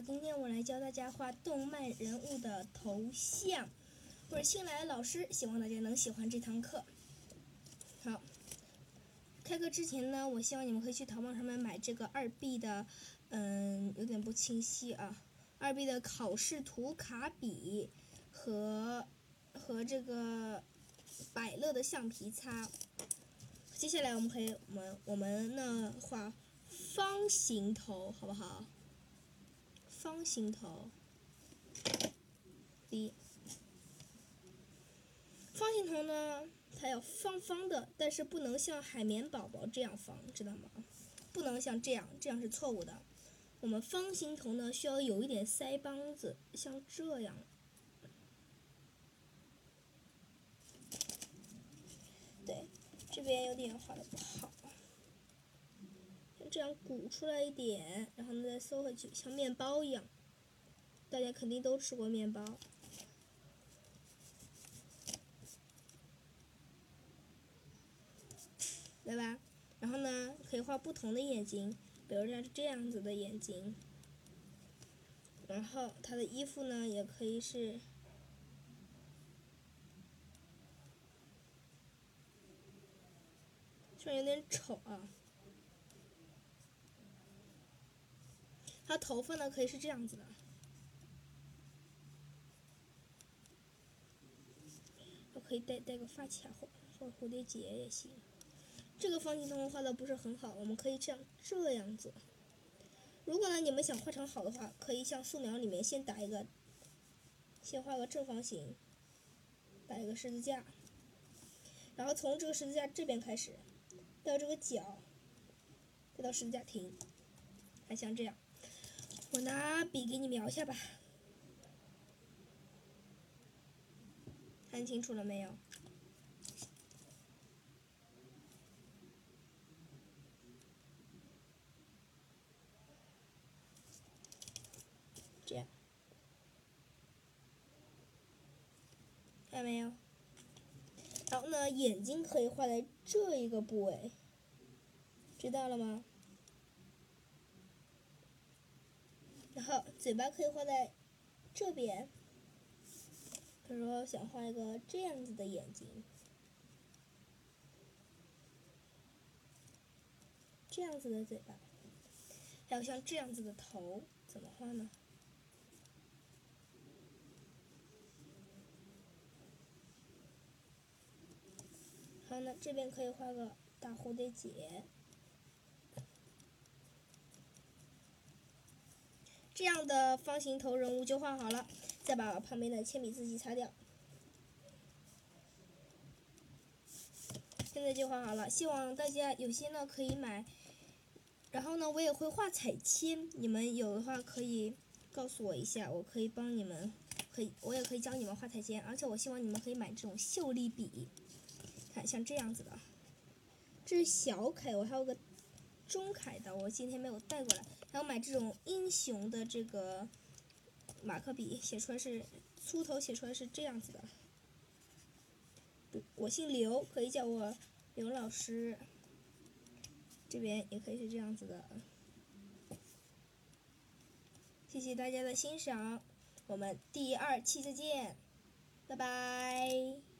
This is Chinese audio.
今天我来教大家画动漫人物的头像。我是新来的老师，希望大家能喜欢这堂课。好，开课之前呢，我希望你们可以去淘宝上面买这个二 B 的，嗯，有点不清晰啊，二 B 的考试图卡笔和和这个百乐的橡皮擦。接下来我们可以，我们我们呢画方形头，好不好？方形头，一，方形头呢，它要方方的，但是不能像海绵宝宝这样方，知道吗？不能像这样，这样是错误的。我们方形头呢，需要有一点腮帮子，像这样。对，这边有点画的不好。这样鼓出来一点，然后呢再收回去，像面包一样。大家肯定都吃过面包，对吧？然后呢，可以画不同的眼睛，比如像是这样子的眼睛。然后他的衣服呢，也可以是，虽然有点丑啊。他头发呢，可以是这样子的，可以戴戴个发卡或或蝴蝶结也行。这个方形头画的不是很好，我们可以这样这样子。如果呢你们想画成好的话，可以像素描里面先打一个，先画个正方形，打一个十字架，然后从这个十字架这边开始，到这个角，再到十字架停，还像这样。我拿笔给你描一下吧，看清楚了没有？这样，看到没有？然后呢，眼睛可以画在这一个部位，知道了吗？然后嘴巴可以画在这边，比如说想画一个这样子的眼睛，这样子的嘴巴，还有像这样子的头，怎么画呢？好，那这边可以画个大蝴蝶结。这样的方形头人物就画好了，再把旁边的铅笔字迹擦掉。现在就画好了，希望大家有些呢可以买。然后呢，我也会画彩铅，你们有的话可以告诉我一下，我可以帮你们，可以我也可以教你们画彩铅。而且我希望你们可以买这种秀丽笔，看像这样子的，这是小楷，我还有个。中楷的，我今天没有带过来。还有买这种英雄的这个马克笔，写出来是粗头，写出来是这样子的。我姓刘，可以叫我刘老师。这边也可以是这样子的。谢谢大家的欣赏，我们第二期再见，拜拜。